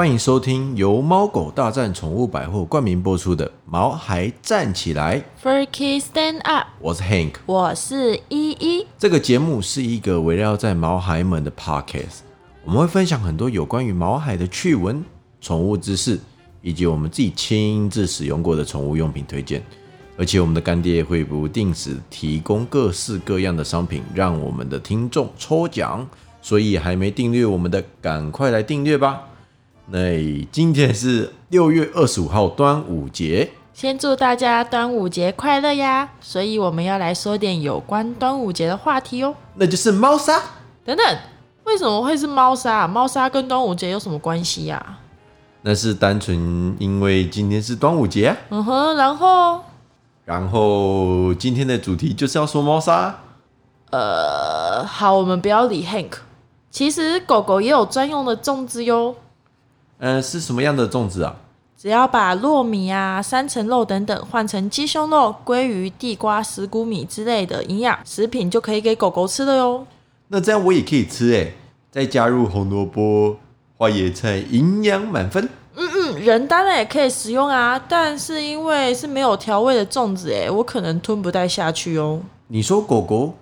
欢迎收听由猫狗大战宠物百货冠名播出的《毛孩站起来》，Furky Stand Up，我是 Hank。我是依依。这个节目是一个围绕在毛孩们的 podcast，我们会分享很多有关于毛孩的趣闻、宠物知识，以及我们自己亲自使用过的宠物用品推荐。而且我们的干爹会不定时提供各式各样的商品，让我们的听众抽奖。所以还没订阅我们的，赶快来订阅吧！那今天是六月二十五号端午节，先祝大家端午节快乐呀！所以我们要来说点有关端午节的话题哦。那就是猫砂。等等，为什么会是猫砂？猫砂跟端午节有什么关系呀、那是单纯因为今天是端午节啊。嗯哼，然后然后今天的主题就是要说猫砂。呃，好，我们不要理 Hank。其实狗狗也有专用的粽子哟，呃，是什么样的粽子啊？只要把糯米啊、三层肉等等换成鸡胸肉、鲑鱼、地瓜、石谷米之类的营养食品，就可以给狗狗吃了哟。那这样我也可以吃哎，再加入红萝卜、花椰菜，营养满分。嗯嗯，人当然也可以食用啊，但是因为是没有调味的粽子，哎，我可能吞不太下去哦。你说狗狗，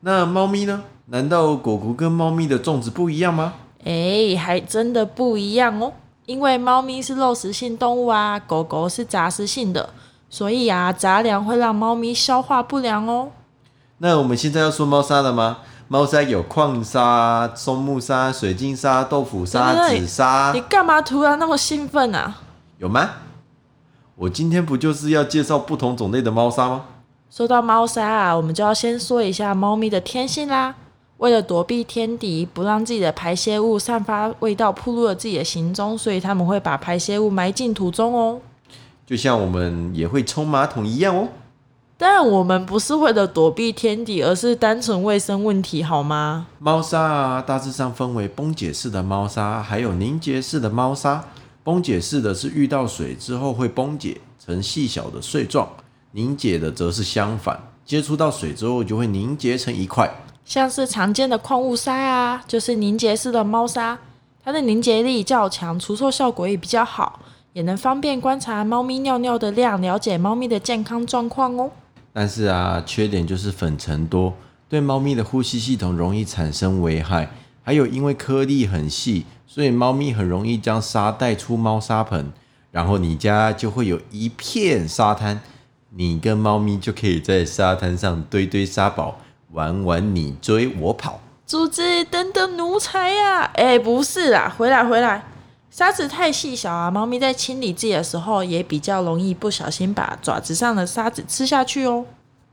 那猫咪呢？难道狗狗跟猫咪的粽子不一样吗？诶，还真的不一样哦。因为猫咪是肉食性动物啊，狗狗是杂食性的，所以啊，杂粮会让猫咪消化不良哦。那我们现在要说猫砂了吗？猫砂有矿砂、松木砂、水晶砂、豆腐砂、紫砂你，干嘛突然那么兴奋啊？有吗？我今天不就是要介绍不同种类的猫砂吗？说到猫砂啊，我们就要先说一下猫咪的天性啦。为了躲避天敌，不让自己的排泄物散发味道，暴露了自己的行踪，所以他们会把排泄物埋进土中哦。就像我们也会冲马桶一样哦。但我们不是为了躲避天敌，而是单纯卫生问题，好吗？猫砂啊，大致上分为崩解式的猫砂，还有凝结式的猫砂。崩解式的是遇到水之后会崩解成细小的碎状，凝结的则是相反，接触到水之后就会凝结成一块。像是常见的矿物砂啊，就是凝结式的猫砂，它的凝结力较强，除臭效果也比较好，也能方便观察猫咪尿尿的量，了解猫咪的健康状况哦。但是啊，缺点就是粉尘多，对猫咪的呼吸系统容易产生危害。还有因为颗粒很细，所以猫咪很容易将沙带出猫砂盆，然后你家就会有一片沙滩，你跟猫咪就可以在沙滩上堆堆沙堡，玩玩你追我跑。组织等等奴才呀、哎，不是啦，回来回来，沙子太细小啊，猫咪在清理自己的时候也比较容易不小心把爪子上的沙子吃下去哦。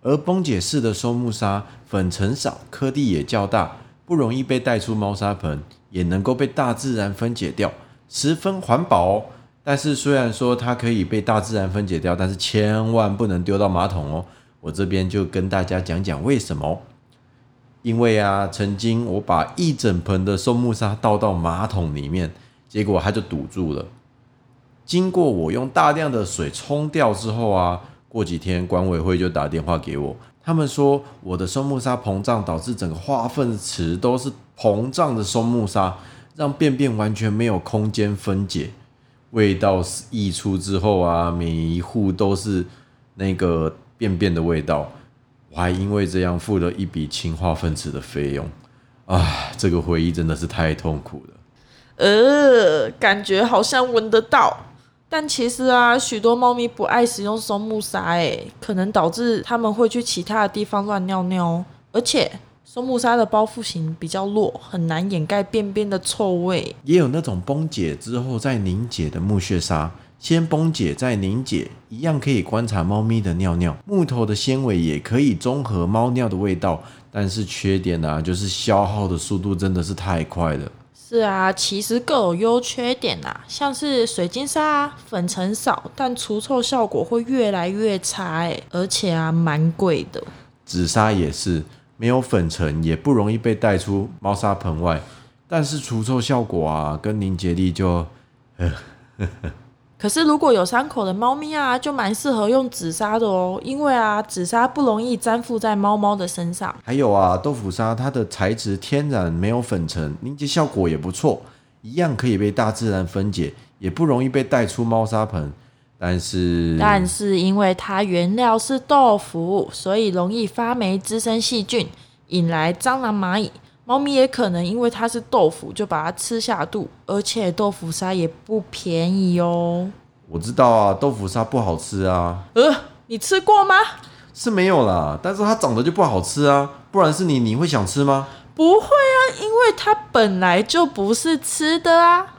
而崩解式的松木砂粉尘少，颗粒也较大，不容易被带出猫砂盆，也能够被大自然分解掉，十分环保哦。但是虽然说它可以被大自然分解掉，但是千万不能丢到马桶哦。我这边就跟大家讲讲为什么。因为啊，曾经我把一整盆的松木砂倒到马桶里面，结果它就堵住了。经过我用大量的水冲掉之后啊，过几天管委会就打电话给我，他们说我的松木砂膨胀导致整个化粪池都是膨胀的松木砂，让便便完全没有空间分解，味道溢出之后啊，每一户都是那个便便的味道，我还因为这样付了一笔清化分子的费用，啊，这个回忆真的是太痛苦了。呃，感觉好像闻得到，但其实啊，许多猫咪不爱使用松木砂，哎，可能导致它们会去其他的地方乱尿尿哦。而且松木砂的包覆型比较弱，很难掩盖便便的臭味。也有那种崩解之后再凝结的木屑砂，先崩解再凝结，一样可以观察猫咪的尿尿。木头的纤维也可以中和猫尿的味道，但是缺点啊，就是消耗的速度真的是太快了。是啊，其实各有优缺点啊，像是水晶砂啊，粉尘少，但除臭效果会越来越差，哎，而且啊，蛮贵的。紫砂也是没有粉尘，也不容易被带出猫砂盆外，但是除臭效果啊跟凝结力就 可是如果有伤口的猫咪啊，就蛮适合用紫砂的哦，因为啊，紫砂不容易粘附在猫猫的身上。还有啊，豆腐砂它的材质天然，没有粉尘，凝结效果也不错，一样可以被大自然分解，也不容易被带出猫砂盆。但是，但是因为它原料是豆腐，所以容易发霉、滋生细菌，引来蟑螂、蚂蚁。猫咪也可能因为它是豆腐，就把它吃下肚。而且豆腐砂也不便宜哦。我知道啊，豆腐砂不好吃啊。呃，你吃过吗？是没有啦，但是它长得就不好吃啊。不然是你，你会想吃吗？不会啊，因为它本来就不是吃的啊。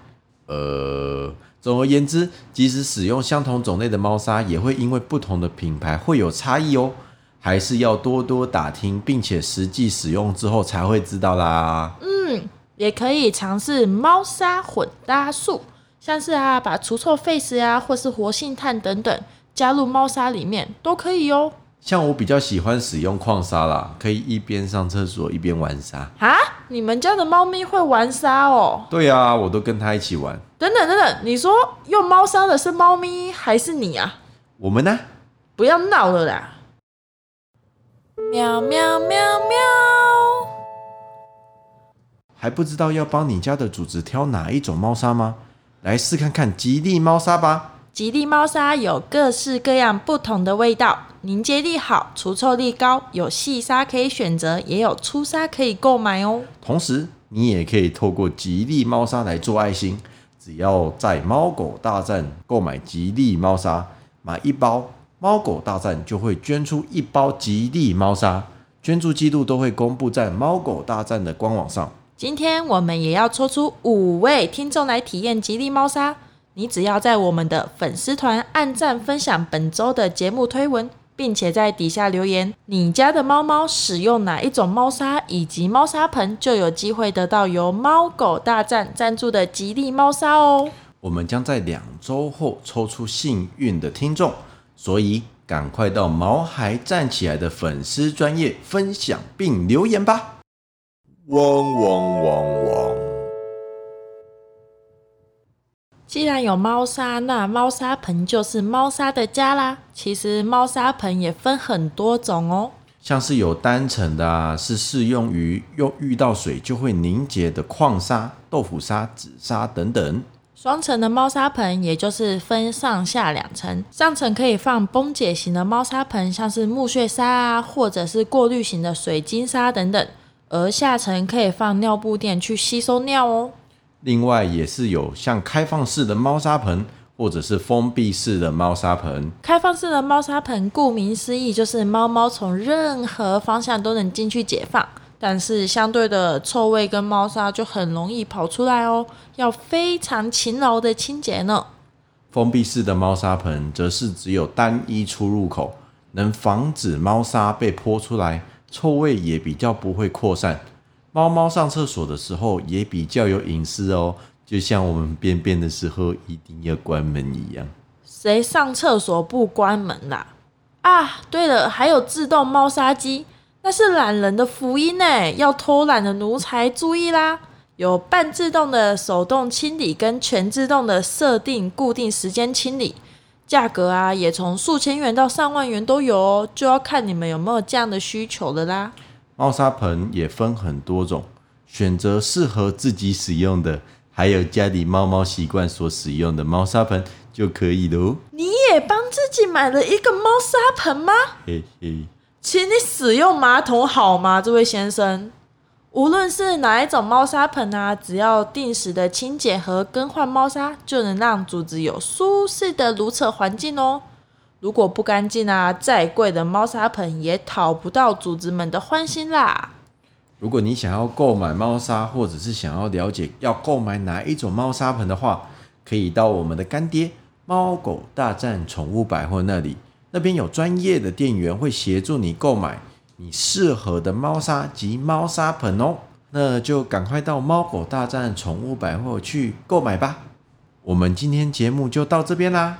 呃。总而言之，即使使用相同种类的猫砂，也会因为不同的品牌会有差异哦。还是要多多打听，并且实际使用之后才会知道啦。嗯，也可以尝试猫砂混搭术，像是啊，把除臭废石啊，或是活性炭等等加入猫砂里面都可以哦。像我比较喜欢使用矿砂啦，可以一边上厕所一边玩沙。啊，你们家的猫咪会玩沙哦？对啊，我都跟它一起玩。等等等等，你说用猫砂的是猫咪还是你啊？我们呢？不要闹了啦！喵喵喵喵！还不知道要帮你家的主子挑哪一种猫砂吗？来试看看吉利猫砂吧。吉利猫砂有各式各样不同的味道，凝结力好，除臭力高，有细砂可以选择，也有粗砂可以购买哦。同时，你也可以透过吉利猫砂来做爱心。只要在猫狗大战购买吉利猫砂，买一包，猫狗大战就会捐出一包吉利猫砂，捐助记录都会公布在猫狗大战的官网上。今天我们也要抽出五位听众来体验吉利猫砂，你只要在我们的粉丝团按赞分享本周的节目推文。并且在底下留言，你家的猫猫使用哪一种猫砂以及猫砂盆，就有机会得到由猫狗大战赞助的吉利猫砂哦。我们将在两周后抽出幸运的听众，所以赶快到毛孩站起来的粉丝专业分享并留言吧！汪汪汪汪！既然有猫砂，那猫砂盆就是猫砂的家啦。其实猫砂盆也分很多种哦，像是有单层的啊，是适用于用遇到水就会凝结的矿砂、豆腐砂、紫砂等等。双层的猫砂盆也就是分上下两层，上层可以放崩解型的猫砂盆，像是木屑砂啊，或者是过滤型的水晶砂等等，而下层可以放尿布垫去吸收尿哦。另外也是有像开放式的猫砂盆，或者是封闭式的猫砂盆。开放式的猫砂盆，顾名思义就是猫猫从任何方向都能进去解放，但是相对的臭味跟猫砂就很容易跑出来哦，要非常勤劳的清洁呢。封闭式的猫砂盆则是只有单一出入口，能防止猫砂被泼出来，臭味也比较不会扩散。猫猫上厕所的时候也比较有隐私哦，就像我们便便的时候一定要关门一样。谁上厕所不关门啦？啊，对了，还有自动猫砂机，那是懒人的福音呢。要偷懒的奴才注意啦！有半自动的手动清理跟全自动的设定固定时间清理，价格啊也从数千元到上万元都有哦，就要看你们有没有这样的需求了啦。猫砂盆也分很多种，选择适合自己使用的，还有家里猫猫习惯所使用的猫砂盆就可以喽。你也帮自己买了一个猫砂盆吗？嘿嘿，请你使用马桶好吗，这位先生？无论是哪一种猫砂盆啊，只要定时的清洁和更换猫砂，就能让主子有舒适的如厕环境哦。如果不干净啊，再贵的猫砂盆也讨不到主子们的欢心啦。如果你想要购买猫砂，或者是想要了解要购买哪一种猫砂盆的话，可以到我们的干爹猫狗大战宠物百货那里，那边有专业的店员会协助你购买你适合的猫砂及猫砂盆哦。那就赶快到猫狗大战宠物百货去购买吧。我们今天节目就到这边啦。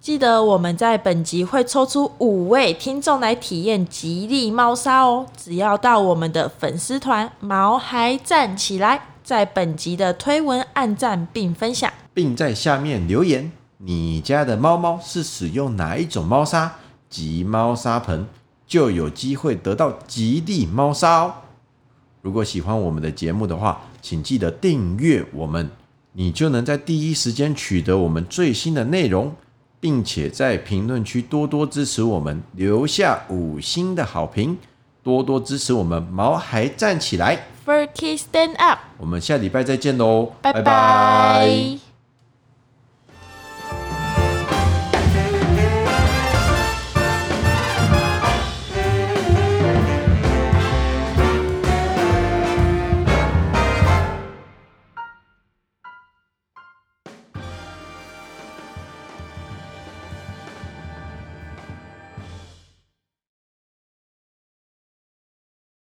记得我们在本集会抽出五位听众来体验吉利猫砂哦！只要到我们的粉丝团“毛孩站起来”，在本集的推文按赞并分享，并在下面留言，你家的猫猫是使用哪一种猫砂及猫砂盆，就有机会得到极地猫砂哦！如果喜欢我们的节目的话，请记得订阅我们。你就能在第一时间取得我们最新的内容，并且在评论区多多支持我们，留下五星的好评，多多支持我们毛孩站起来。Fur Kids Stand Up，我们下礼拜再见喽，拜拜